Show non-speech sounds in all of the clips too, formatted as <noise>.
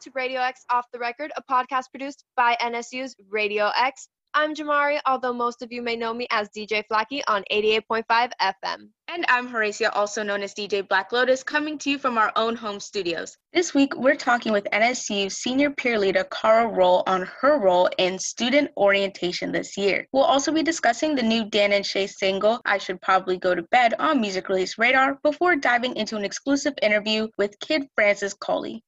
back to Radio X Off the Record, a podcast produced by NSU's Radio X. I'm Jamari, although most of you may know me as DJ Flacky on 88.5 FM. And I'm Horacia, also known as DJ Black Lotus, coming to you from our own home studios. This week, we're talking with NSU's senior peer leader, Cara Roll, on her role in student orientation this year. We'll also be discussing the new Dan and Shay single, I Should Probably Go to Bed, on Music Release Radar, before diving into an exclusive interview with Kid Francescoli.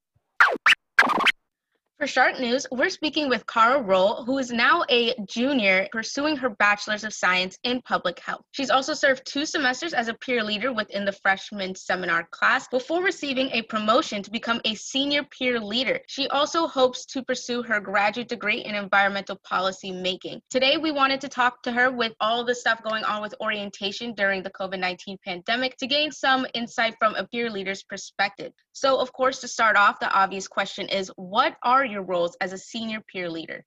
For Shark News, we're speaking with Cara Roll, who is now a junior pursuing her Bachelor's of Science in Public Health. She's also served two semesters as a peer leader within the freshman seminar class before receiving a promotion to become a senior peer leader. She also hopes to pursue her graduate degree in environmental policy making. Today, we wanted to talk to her with all the stuff going on with orientation during the COVID 19 pandemic to gain some insight from a peer leader's perspective. So, of course, to start off, the obvious question is what are your roles as a senior peer leader?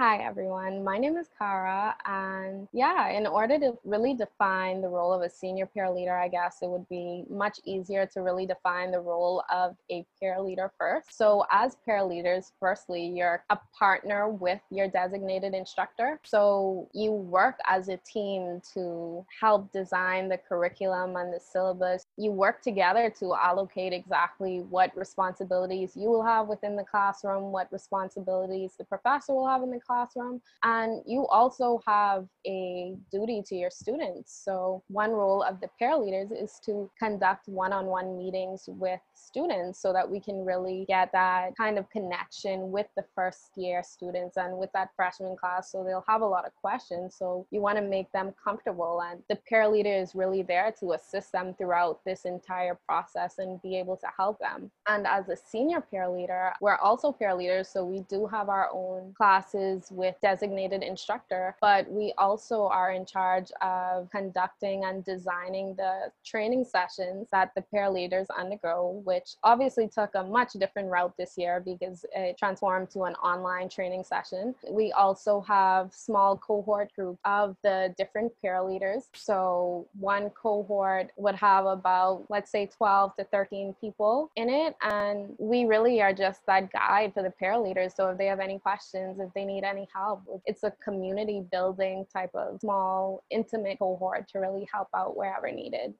Hi, everyone. My name is Kara. And yeah, in order to really define the role of a senior peer leader, I guess it would be much easier to really define the role of a peer leader first. So, as peer leaders, firstly, you're a partner with your designated instructor. So, you work as a team to help design the curriculum and the syllabus. You work together to allocate exactly what responsibilities you will have within the classroom, what responsibilities the professor will have in the classroom. And you also have a duty to your students. So, one role of the leaders is to conduct one on one meetings with students so that we can really get that kind of connection with the first year students and with that freshman class. So, they'll have a lot of questions. So, you want to make them comfortable. And the peer leader is really there to assist them throughout this entire process and be able to help them. And as a senior peer leader, we're also peer leaders. So, we do have our own classes with designated instructor, but we also are in charge of conducting and designing the training sessions that the leaders undergo, which obviously took a much different route this year because it transformed to an online training session. We also have small cohort group of the different leaders. So one cohort would have about, let's say 12 to 13 people in it. And we really are just that guide for the leaders. So if they have any questions, if they need any help. It's a community building type of small, intimate cohort to really help out wherever needed.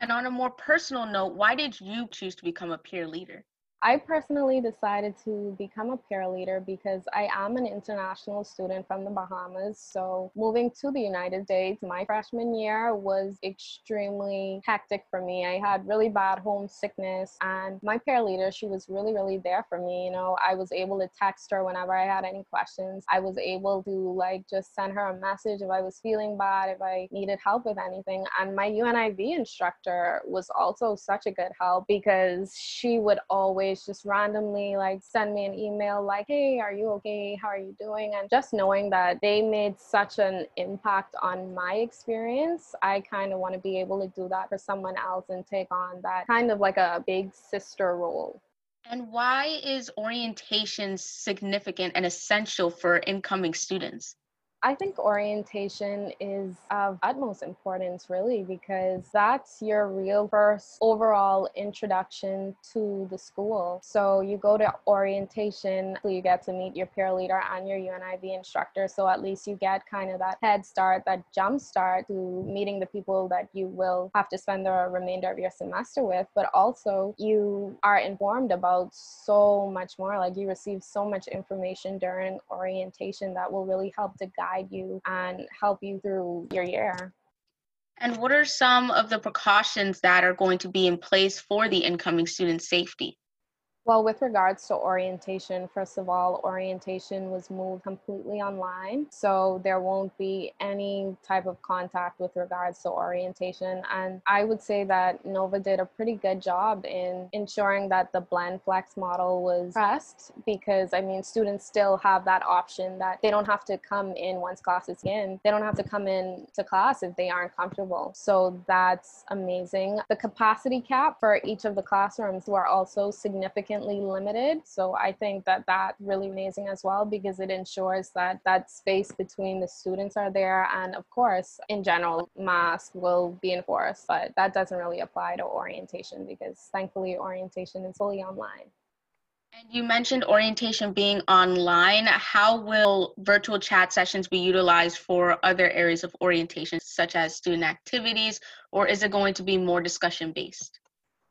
And on a more personal note, why did you choose to become a peer leader? I personally decided to become a peer leader because I am an international student from the Bahamas. So moving to the United States, my freshman year was extremely hectic for me. I had really bad homesickness and my peer leader, she was really, really there for me. You know, I was able to text her whenever I had any questions. I was able to like just send her a message if I was feeling bad, if I needed help with anything. And my UNIV instructor was also such a good help because she would always always just randomly like send me an email like, hey, are you okay? How are you doing? And just knowing that they made such an impact on my experience, I kind of want to be able to do that for someone else and take on that kind of like a big sister role. And why is orientation significant and essential for incoming students? I think orientation is of utmost importance, really, because that's your real first overall introduction to the school. So you go to orientation, you get to meet your peer leader and your UNIV instructor. So at least you get kind of that head start, that jump start to meeting the people that you will have to spend the remainder of your semester with. But also, you are informed about so much more. Like you receive so much information during orientation that will really help to guide guide you and help you through your year. And what are some of the precautions that are going to be in place for the incoming student safety? Well, with regards to orientation, first of all, orientation was moved completely online. So there won't be any type of contact with regards to orientation. And I would say that NOVA did a pretty good job in ensuring that the blend flex model was pressed because, I mean, students still have that option that they don't have to come in once class is in. They don't have to come in to class if they aren't comfortable. So that's amazing. The capacity cap for each of the classrooms were also significant limited. So I think that that really amazing as well because it ensures that that space between the students are there. And of course, in general, masks will be enforced, but that doesn't really apply to orientation because thankfully orientation is fully online. And you mentioned orientation being online. How will virtual chat sessions be utilized for other areas of orientation, such as student activities, or is it going to be more discussion based?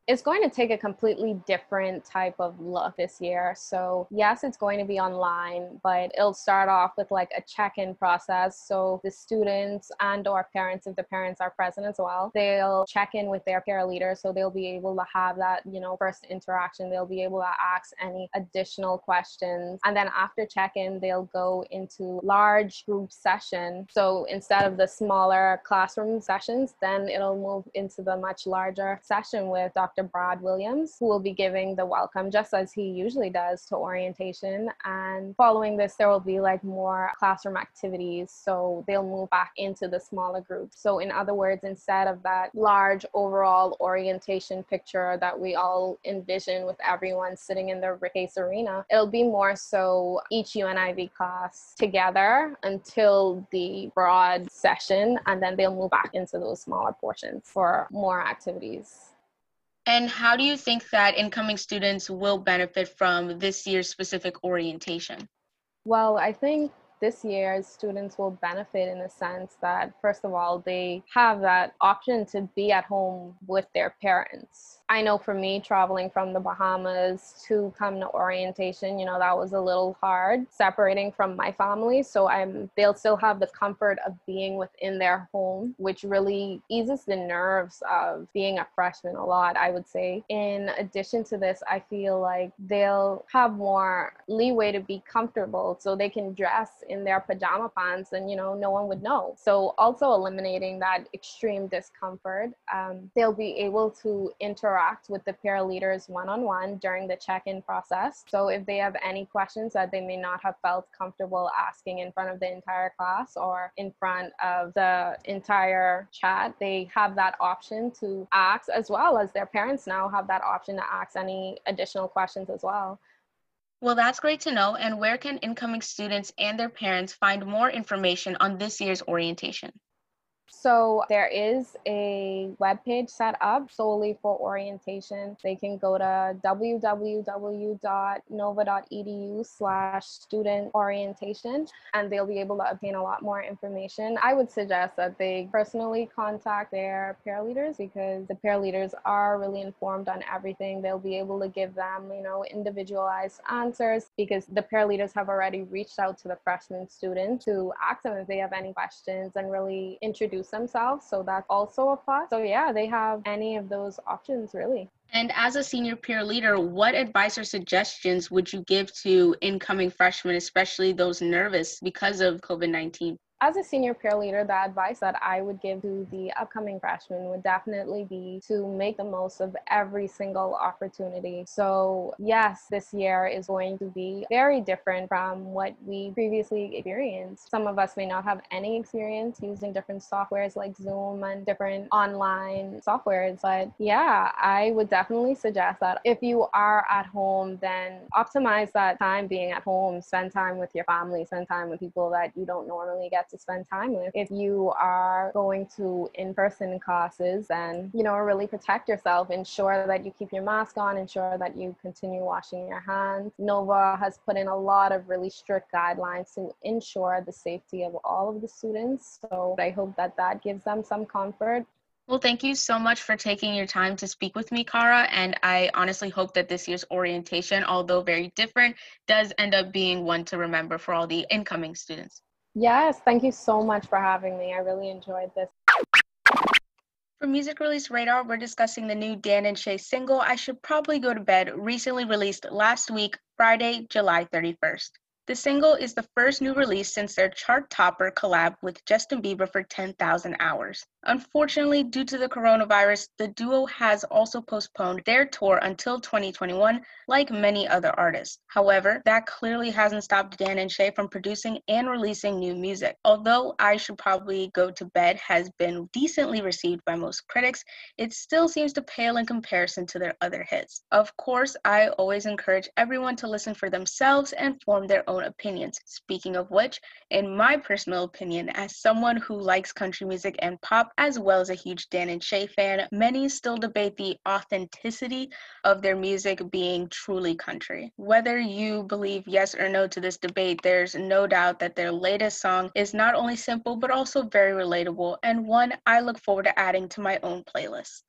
It's going to take a completely different type of look this year. So, yes, it's going to be online, but it'll start off with like a check-in process. So, the students and or parents if the parents are present as well, they'll check in with their peer leader so they'll be able to have that, you know, first interaction. They'll be able to ask any additional questions. And then after check-in, they'll go into large group session. So, instead of the smaller classroom sessions, then it'll move into the much larger session with Dr. Dr. Brad Williams, who will be giving the welcome just as he usually does to orientation. And following this, there will be like more classroom activities. So they'll move back into the smaller groups. So, in other words, instead of that large overall orientation picture that we all envision with everyone sitting in the case arena, it'll be more so each UNIV class together until the broad session, and then they'll move back into those smaller portions for more activities. And how do you think that incoming students will benefit from this year's specific orientation? Well, I think this year students will benefit in the sense that first of all they have that option to be at home with their parents I know for me, traveling from the Bahamas to come to orientation, you know, that was a little hard separating from my family. So I'm they'll still have the comfort of being within their home, which really eases the nerves of being a freshman a lot, I would say. In addition to this, I feel like they'll have more leeway to be comfortable so they can dress in their pajama pants and, you know, no one would know. So also eliminating that extreme discomfort. Um, they'll be able to interact with the peer leaders one on one during the check in process. So, if they have any questions that they may not have felt comfortable asking in front of the entire class or in front of the entire chat, they have that option to ask, as well as their parents now have that option to ask any additional questions as well. Well, that's great to know. And where can incoming students and their parents find more information on this year's orientation? So there is a web page set up solely for orientation. They can go to www.nova.edu slash student orientation and they'll be able to obtain a lot more information. I would suggest that they personally contact their peer leaders because the peer leaders are really informed on everything. They'll be able to give them, you know, individualized answers because the peer leaders have already reached out to the freshman students to ask them if they have any questions and really introduce themselves. So that's also a plus. So yeah, they have any of those options really. And as a senior peer leader, what advice or suggestions would you give to incoming freshmen, especially those nervous because of COVID 19? As a senior peer leader, the advice that I would give to the upcoming freshmen would definitely be to make the most of every single opportunity. So, yes, this year is going to be very different from what we previously experienced. Some of us may not have any experience using different softwares like Zoom and different online softwares, but yeah, I would definitely suggest that if you are at home, then optimize that time being at home, spend time with your family, spend time with people that you don't normally get to spend time with. If you are going to in-person classes, then you know really protect yourself. Ensure that you keep your mask on. Ensure that you continue washing your hands. Nova has put in a lot of really strict guidelines to ensure the safety of all of the students. So I hope that that gives them some comfort. Well, thank you so much for taking your time to speak with me, Kara. And I honestly hope that this year's orientation, although very different, does end up being one to remember for all the incoming students. Yes, thank you so much for having me. I really enjoyed this. For Music Release Radar, we're discussing the new Dan and Shay single, I Should Probably Go to Bed, recently released last week, Friday, July 31st. The single is the first new release since their chart topper collab with Justin Bieber for 10,000 Hours. Unfortunately, due to the coronavirus, the duo has also postponed their tour until 2021, like many other artists. However, that clearly hasn't stopped Dan and Shay from producing and releasing new music. Although I Should Probably Go to Bed has been decently received by most critics, it still seems to pale in comparison to their other hits. Of course, I always encourage everyone to listen for themselves and form their own own opinions. Speaking of which, in my personal opinion, as someone who likes country music and pop, as well as a huge Dan and Shay fan, many still debate the authenticity of their music being truly country. Whether you believe yes or no to this debate, there's no doubt that their latest song is not only simple but also very relatable and one I look forward to adding to my own playlist.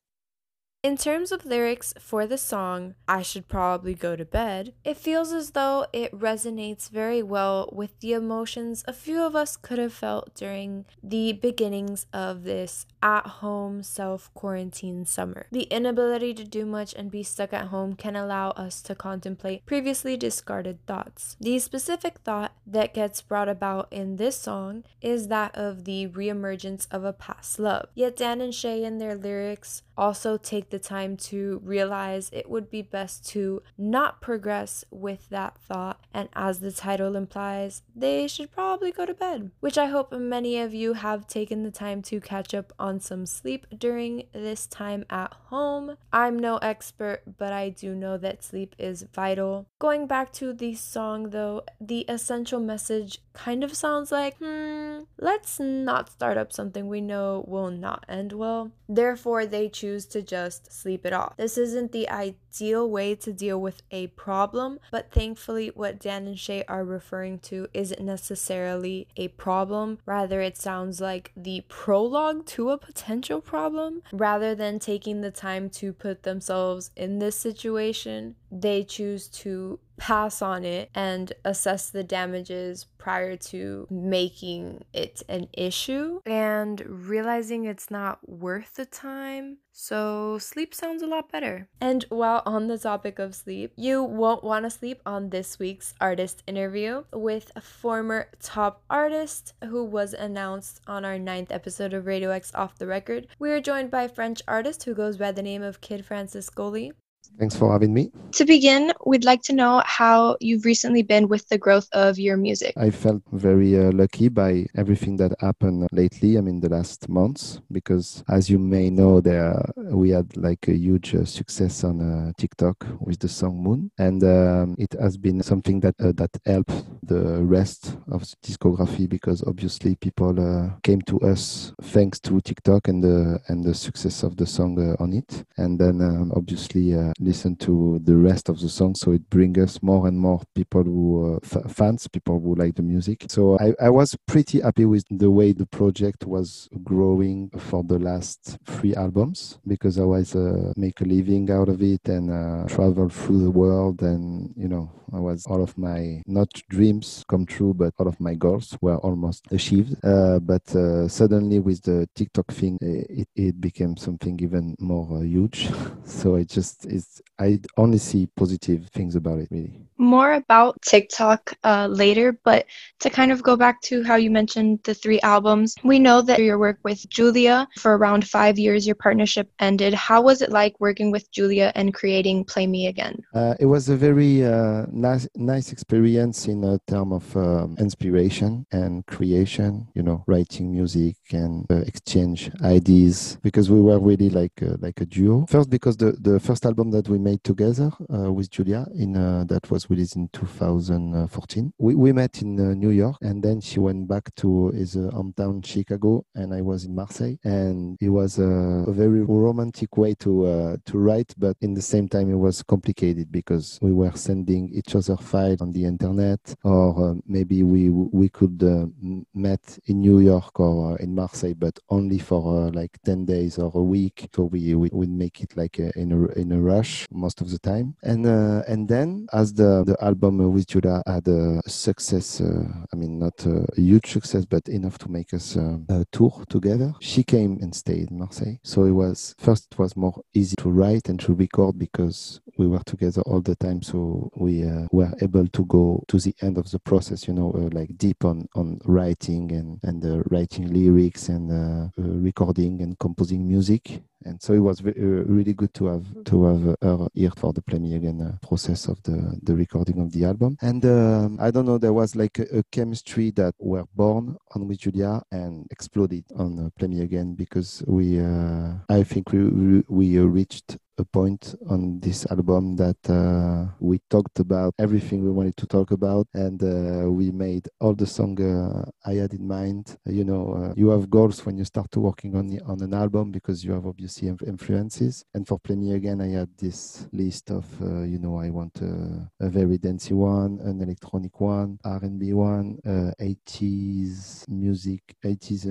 In terms of lyrics for the song, I Should Probably Go to Bed, it feels as though it resonates very well with the emotions a few of us could have felt during the beginnings of this at home self quarantine summer. The inability to do much and be stuck at home can allow us to contemplate previously discarded thoughts. The specific thought that gets brought about in this song is that of the reemergence of a past love. Yet Dan and Shay in their lyrics also take the time to realize it would be best to not progress with that thought. And as the title implies, they should probably go to bed, which I hope many of you have taken the time to catch up on some sleep during this time at home. I'm no expert, but I do know that sleep is vital. Going back to the song though, the essential message kind of sounds like, hmm, let's not start up something we know will not end well. Therefore, they choose to just sleep it off. This isn't the ideal way to deal with a problem, but thankfully, what Dan and Shay are referring to isn't necessarily a problem. Rather, it sounds like the prologue to a potential problem. Rather than taking the time to put themselves in this situation, they choose to pass on it and assess the damages prior to making it an issue and realizing it's not worth the time. So, sleep sounds a lot better. And while on the topic of sleep, you won't want to sleep on this week's artist interview with a former top artist who was announced on our ninth episode of Radio X Off the Record. We are joined by a French artist who goes by the name of Kid Francescoli. Thanks for having me. To begin, we'd like to know how you've recently been with the growth of your music. I felt very uh, lucky by everything that happened lately. I mean, the last months, because as you may know, there we had like a huge uh, success on uh, TikTok with the song Moon, and um, it has been something that uh, that helped the rest of the discography because obviously people uh, came to us thanks to TikTok and the and the success of the song uh, on it, and then um, obviously listen to the rest of the song. So it brings us more and more people who uh, fans, people who like the music. So I, I was pretty happy with the way the project was growing for the last three albums because I was uh, make a living out of it and uh, travel through the world and you know I was all of my not dreams come true, but all of my goals were almost achieved. Uh, but uh, suddenly with the TikTok thing, it, it became something even more uh, huge. <laughs> so it just is. I only see positive things about it, really more about TikTok uh, later, but to kind of go back to how you mentioned the three albums, we know that your work with Julia for around five years, your partnership ended. How was it like working with Julia and creating Play Me Again? Uh, it was a very uh, nice, nice experience in a term of um, inspiration and creation, you know, writing music and uh, exchange ideas because we were really like, like a duo. First, because the, the first album that we made together uh, with Julia in that was released in 2014. We, we met in uh, New York and then she went back to his uh, hometown, Chicago, and I was in Marseille. And it was a, a very romantic way to, uh, to write, but in the same time, it was complicated because we were sending each other files on the internet, or uh, maybe we, we could uh, met in New York or in Marseille, but only for like 10 days or a week. So we, we would make it like a, in, a, in a rush most of the time. And, and then as the the album with Julia had a success. Uh, I mean, not a huge success, but enough to make us uh, a tour together. She came and stayed in Marseille. So it was first it was more easy to write and to record because we were together all the time. So we uh, were able to go to the end of the process. You know, like deep on on writing and and writing lyrics and recording and composing music and so it was very, uh, really good to have to have her here for the Play Me Again uh, process of the the recording of the album. And um, I don't know, there was like a, a, chemistry that were born on with Julia and exploded on uh, Play Me Again because we, uh, I think we we, we reached a point on this album that uh, we talked about everything we wanted to talk about, and uh, we made all the song uh, I had in mind. You know, uh, you have goals when you start working on the, on an album because you have obviously influences. And for Play Me Again, I had this list of uh, you know I want a, very dancey one, an electronic one, R&B one, 80s music, 80s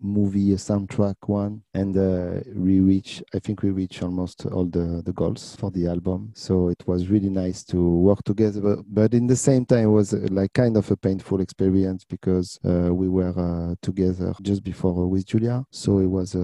movie soundtrack one, and we reach. I think we reach almost all the the goals for the album. So it was really nice to work together. But in the same time, it was uh, like kind of a painful experience because uh, we were uh, together just before uh, with Julia. So it was uh,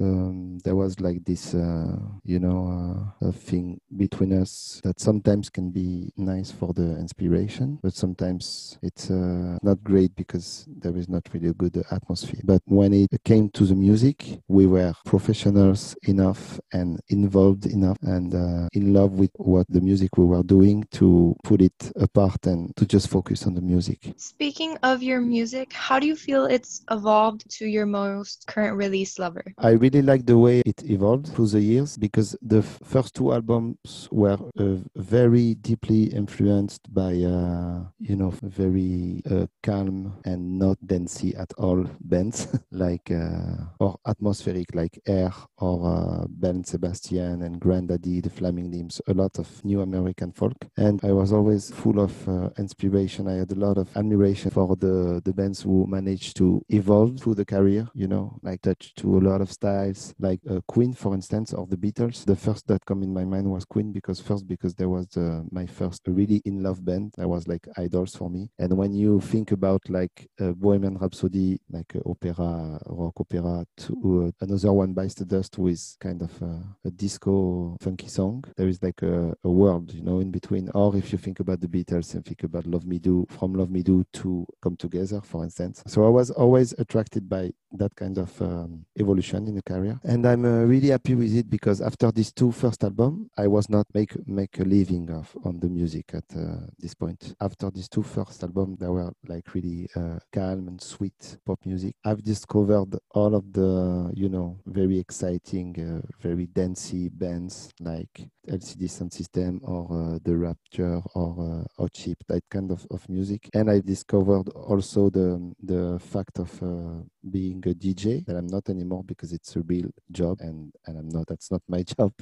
um, there was like this, uh, you know, a thing between us that sometimes can be nice for the inspiration, but sometimes it's not great because there is not really a good atmosphere. But when it came to the music, we were professionals enough and involved enough and uh, in love with what the music we were doing to put it apart and to just focus on the music. Speaking of your music, how do you feel it's evolved to your most current release, Lover? I really like the way it evolved through the years because the f- first two albums were uh, very deeply influenced by, uh, you know, very uh, calm and not dancey at all bands <laughs> like uh, or atmospheric like Air or uh, Belle Sebastian and Grandaddy, the Flaming Lips, a lot of new American folk. And I was always full of uh, inspiration. I had a lot of admiration for the, the bands who managed to evolve through the career, you know, like touch to a lot of styles, like uh, Queen, for instance, or the Beatles. The first that come in my mind was Queen because first, because there was uh, my first really in love band. That was like idols for me. And when you think about like Bohemian Rhapsody, like opera, rock opera, to uh, another one the dust with kind of a disco funky song. There is like a, a, world, you know, in between. Or if you think about the Beatles and think about Love Me Do, from Love Me Do to Come Together, for instance. So I was always attracted by that kind of um, evolution in the career, and I'm uh, really happy with it because after these two first album, I was not make make a living of on the music at uh, this point. After these two first album, they were like really uh, calm and sweet pop music. I've discovered all of the you know very exciting, uh, very dancey bands like LCD Soundsystem or uh, The Rapture or uh, Hot Chip, that kind of, of music. And I discovered also the the fact of uh, being a DJ that I'm not anymore because it's a real job and, and I'm not, that's not my <laughs> job.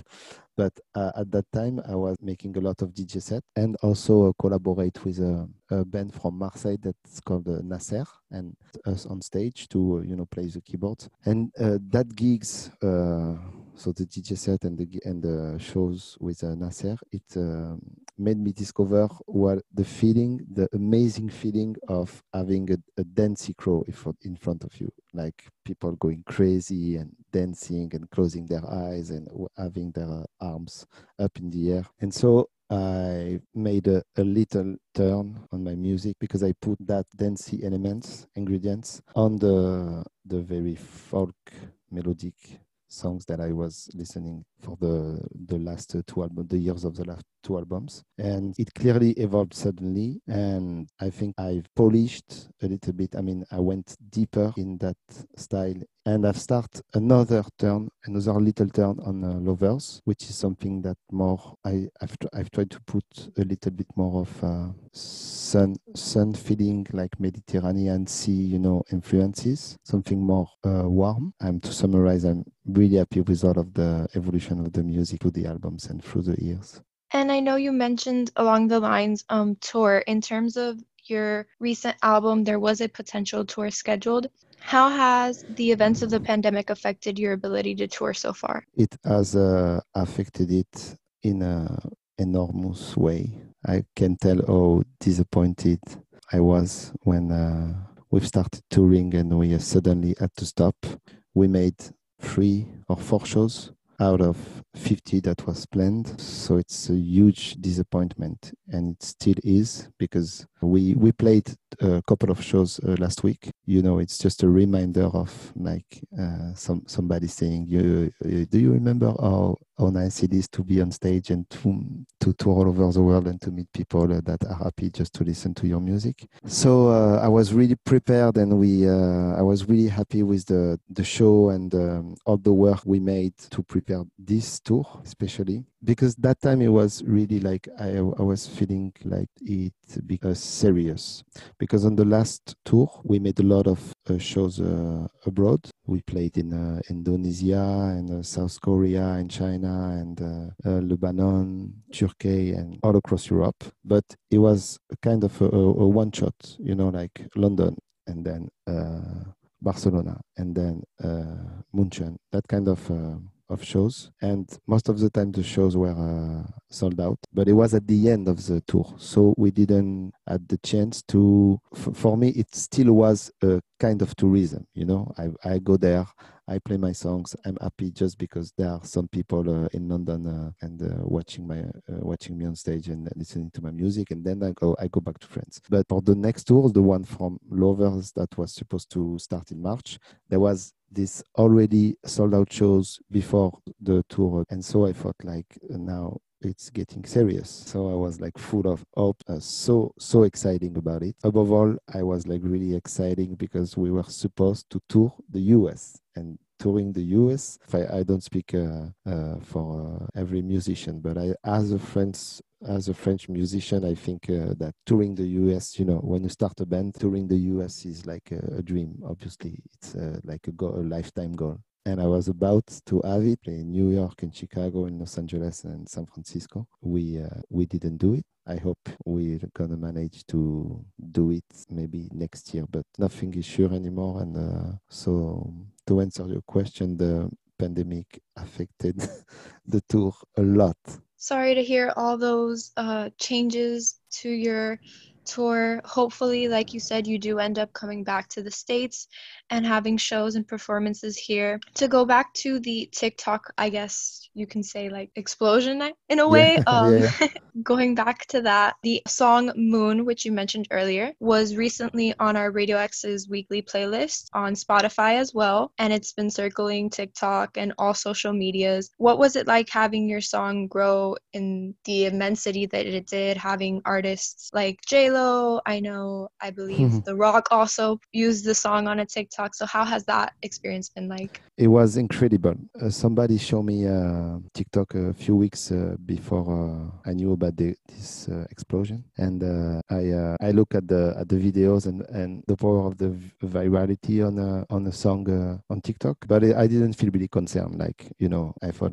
But uh, at that time, I was making a lot of DJ set and also uh, collaborate with a, a, band from Marseille that's called uh, Nasser and us on stage to, you know, play the keyboards. And uh, that gigs, uh, so the DJ set and the and the shows with uh, Nasser, it um, made me discover what the feeling, the amazing feeling of having a, a dancey crow in front of you, like people going crazy and dancing and closing their eyes and having their arms up in the air. And so I made a, a, little turn on my music because I put that dancey elements, ingredients on the the very folk melodic songs that I was listening for the the last two albums, the years of the last two albums, and it clearly evolved suddenly. And I think I've polished a little bit. I mean, I went deeper in that style, and I've started another turn, another little turn on uh, Lovers, which is something that more I I've, I've tried to put a little bit more of uh, sun sun feeling like Mediterranean sea, you know, influences, something more uh, warm. I'm to summarize, I'm really happy with all of the evolution of the music through the albums and through the years. And I know you mentioned along the lines um, tour. In terms of your recent album, there was a potential tour scheduled. How has the events of the pandemic affected your ability to tour so far? It has uh, affected it in an enormous way. I can tell how disappointed I was when uh, we started touring and we suddenly had to stop. We made three or four shows out of 50 that was planned. So it's a huge disappointment, and it still is because we we played a couple of shows uh, last week. You know, it's just a reminder of like uh, some somebody saying, "You do you remember how how nice it is to be on stage and to to tour all over the world and to meet people that are happy just to listen to your music." So uh, I was really prepared, and we uh, I was really happy with the the show and um, all the work we made to prepare this tour, especially because that time it was really like I, I was feeling like it because serious. Because on the last tour we made a lot of uh, shows uh, abroad. We played in uh, indonesia and uh, south korea and china and uh, uh, lebanon turkey and all across europe. But it was kind of a, a one shot you know like london and then barcelona and then uh, munchen. That kind of of shows, and most of the time the shows were uh, sold out. But it was at the end of the tour, so we didn't had the chance to. For me, it still was a kind of tourism. You know, I I go there. I play my songs. I'm happy just because there are some people uh, in London uh, and uh, watching my uh, watching me on stage and listening to my music, and then I go I go back to France. But for the next tour, the one from Lovers that was supposed to start in March, there was this already sold out shows before the tour. And so i thought like now it's getting serious. So i was like full of hope. Uh, so so exciting about it. Above all i was like really exciting because we were supposed to tour the us and touring the us i, I don't speak uh, uh, for uh, every musician but i as a friend as a French musician, I think uh, that touring the US, you know, when you start a band, touring the US is like a, a dream. Obviously, it's uh, like a, a lifetime goal. And I was about to have it in New York, in Chicago, in Los Angeles, and San Francisco. We uh, we didn't do it. I hope we're gonna manage to do it maybe next year, but nothing is sure anymore. And uh, so, to answer your question, the pandemic <laughs> affected <laughs> the tour a lot sorry to hear all those uh, changes to your tour. Hopefully, like you said, you do end up coming back to the States and having shows and performances here. To go back to the TikTok, I guess you can say like explosion in a way. <laughs> Yeah, um, yeah. <laughs> going back to that, the song Moon, which you mentioned earlier, was recently on our Radio X's weekly playlist on Spotify as well. And it's been circling TikTok and all social medias. What was it like having your song grow in the immensity that it did, having artists like JLo? I know, I believe <laughs> The Rock also used the song on a TikTok. So how has that experience been like? It was incredible. Uh, somebody showed me uh, TikTok a few weeks uh, before uh, I knew about the, this uh, explosion, and uh, I I look at the at the videos and, and the power of the virality on a on a song on TikTok. But I didn't feel really concerned. Like you know, I thought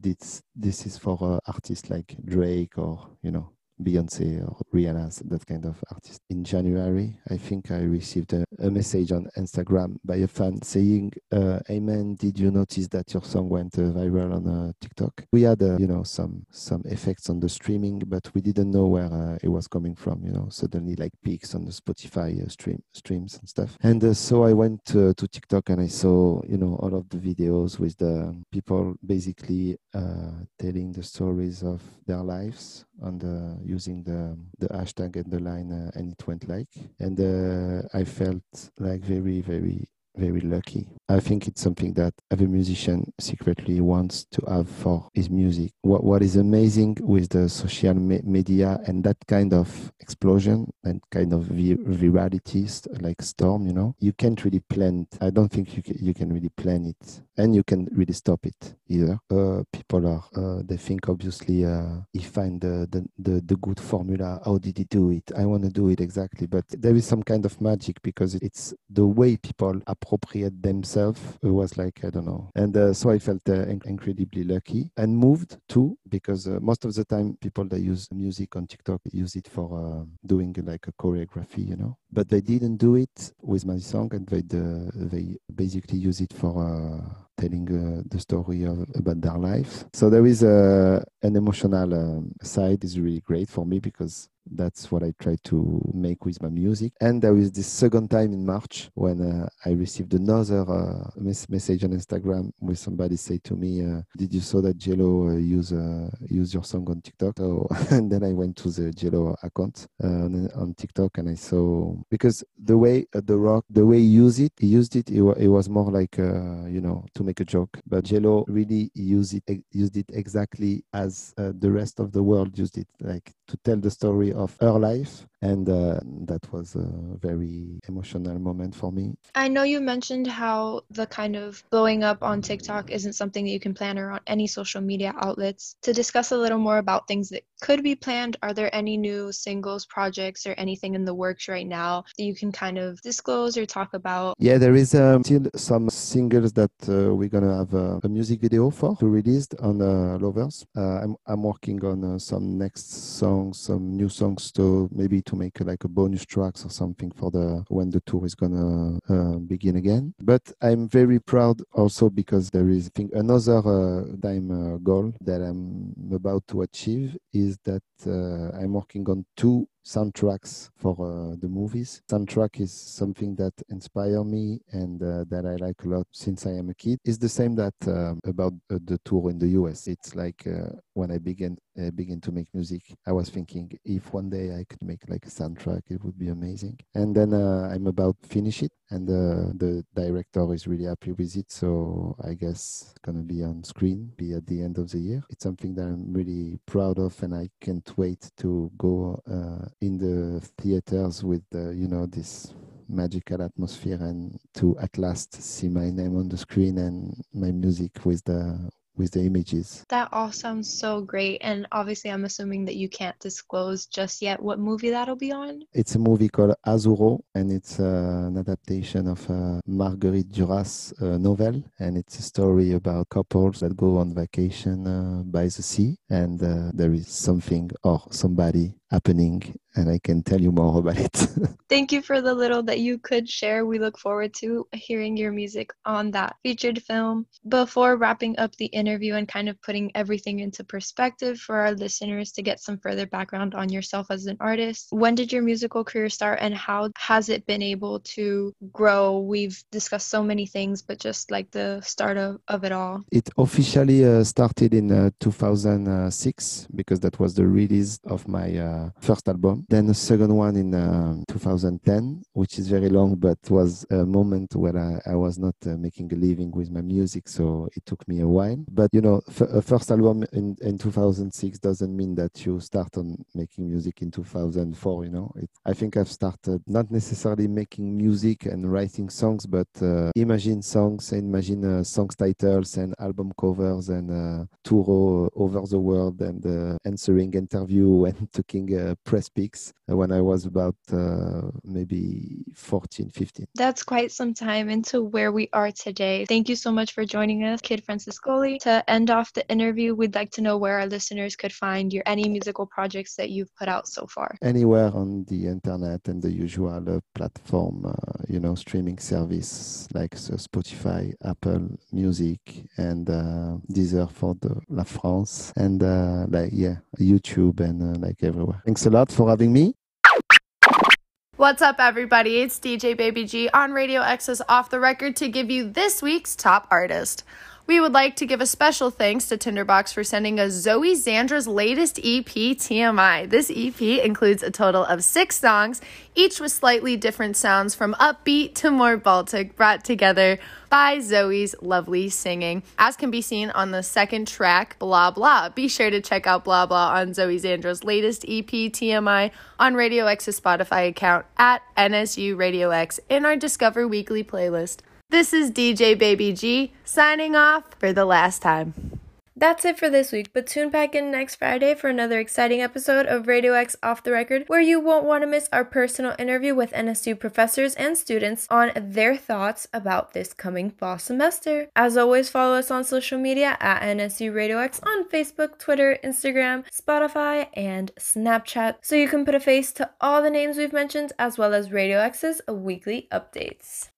this this is for artists like Drake or you know Beyonce or Rihanna, that kind of artist. In January, I think I received a, a message on Instagram by a fan saying, uh, "Amen, did you notice that your song went uh, viral on uh, TikTok?" We had, uh, you know, some some effects on the streaming, but we didn't know where uh, it was coming from. You know, suddenly like peaks on the Spotify uh, stream streams and stuff. And so I went to TikTok and I saw, you know, all of the videos with the people basically telling the stories of their lives on the using the the hashtag and the line uh, and it went like. And uh, i felt like very very very lucky. I think it's something that every musician secretly wants to have for his music. What what is amazing with the social me- media and that kind of explosion and kind of vir- virality like storm, you know, you can't really plan. It. I don't think you you can really plan it, and you can really stop it either. Uh, people are uh, they think obviously uh, he find the, the the the good formula. How did he do it? I want to do it exactly, but there is some kind of magic because it's the way people appropriate themselves was like i don't know and uh, so i felt uh, incredibly lucky and moved too because uh, most of the time people that use music on tiktok use it for uh, doing like a choreography you know but they didn't do it with my song and they uh, they basically use it for uh, telling uh, the story of, about their life. So there is a, an emotional um, side is really great for me because that's what I try to make with my music. And there is this second time in March when uh, I received another uh, mes- message on Instagram with somebody say to me, uh, "Did you saw that JLo uh, use uh, use your song on TikTok?" So, <laughs> and then I went to the JLo account on, on, TikTok and I saw because the way the rock the way he used it, he used it. It, it was more like you know to make a joke, but Jello really used it used it exactly as the rest of the world used it, like to tell the story of her life and uh, that was a very emotional moment for me. I know you mentioned how the kind of blowing up on tiktok isn't something that you can plan or on any social media outlets. To discuss a little more about things that could be planned are there any new singles projects or anything in the works right now that you can kind of disclose or talk about? Yeah there is um, still some singles that uh, we're gonna have a, a, music video for to release on uh, lovers. Uh, I'm, I'm working on uh, some next songs some new songs to maybe to make like a bonus tracks or something for the when the tour is gonna uh, begin again. But I'm very proud also because there is I think another uh, time uh, goal that I'm about to achieve is that uh, I'm working on two soundtracks for uh, the movies. Soundtrack is something that inspire me and uh, that I like a lot since I am a kid. It's the same that um, about uh, the tour in the US. It's like uh, when I began uh, begin to make music, I was thinking if one day I could make like a soundtrack, it would be amazing. And then uh, I'm about finish it, and the director is really happy with it. So I guess gonna be on screen, be at the end of the year. It's something that I'm really proud of, and I can't wait to go in the theaters with the, you know this magical atmosphere and to at last see my name on the screen and my music with the with the images. That all sounds so great. And obviously, I'm assuming that you can't disclose just yet what movie that'll be on. It's a movie called Azuro, and it's uh, an adaptation of a Marguerite Duras uh, novel. And it's a story about couples that go on vacation uh, by the sea, and uh, there is something or somebody happening and I can tell you more <laughs> about it. Thank you for the little that you could share. We look forward to hearing your music on that featured film. Before wrapping up the interview and kind of putting everything into perspective for our listeners to get some further background on yourself as an artist, when did your musical career start and how has it been able to grow? We've discussed so many things, but just like the start of, of it all. It officially uh, started in uh, 2006 because that was the release of my uh, first album then a second one in uh, 2010, which is very long, but was a moment where I, I was not uh, making a living with my music, so it took me a while. But you know, f- a first album in, in 2006 doesn't mean that you start on making music in 2004. You know, it, I think I've started not necessarily making music and writing songs, but uh, imagine songs, and imagine uh, songs titles and album covers and uh, tour over the world and uh, answering interview <laughs> and taking uh, press pics weeks uh, when I was about uh, maybe 14, 15. That's quite some time into where we are today. Thank you so much for joining us, Kid Francescoli. To end off the interview, we'd like to know where our listeners could find your any musical projects that you've put out so far. Anywhere on the internet and the usual uh, platform, uh, you know, streaming service like Spotify, Apple Music, and uh, Deezer for the La France, and uh, like yeah, YouTube and like everywhere. Thanks a lot for having me. What's up, everybody? It's DJ Baby G on Radio X's Off the Record to give you this week's top artist. We would like to give a special thanks to Tinderbox for sending us Zoe Zandra's latest EP, TMI. This EP includes a total of six songs, each with slightly different sounds from upbeat to more Baltic, brought together by Zoe's lovely singing, as can be seen on the second track, Blah Blah. Be sure to check out Blah Blah on Zoe Zandra's latest EP, TMI, on Radio X's Spotify account at NSU Radio X in our Discover Weekly playlist. This is DJ Baby G signing off for the last time. That's it for this week, but tune back in next Friday for another exciting episode of Radio X Off the Record, where you won't want to miss our personal interview with NSU professors and students on their thoughts about this coming fall semester. As always, follow us on social media at NSU Radio X on Facebook, Twitter, Instagram, Spotify, and Snapchat, so you can put a face to all the names we've mentioned, as well as Radio X's weekly updates.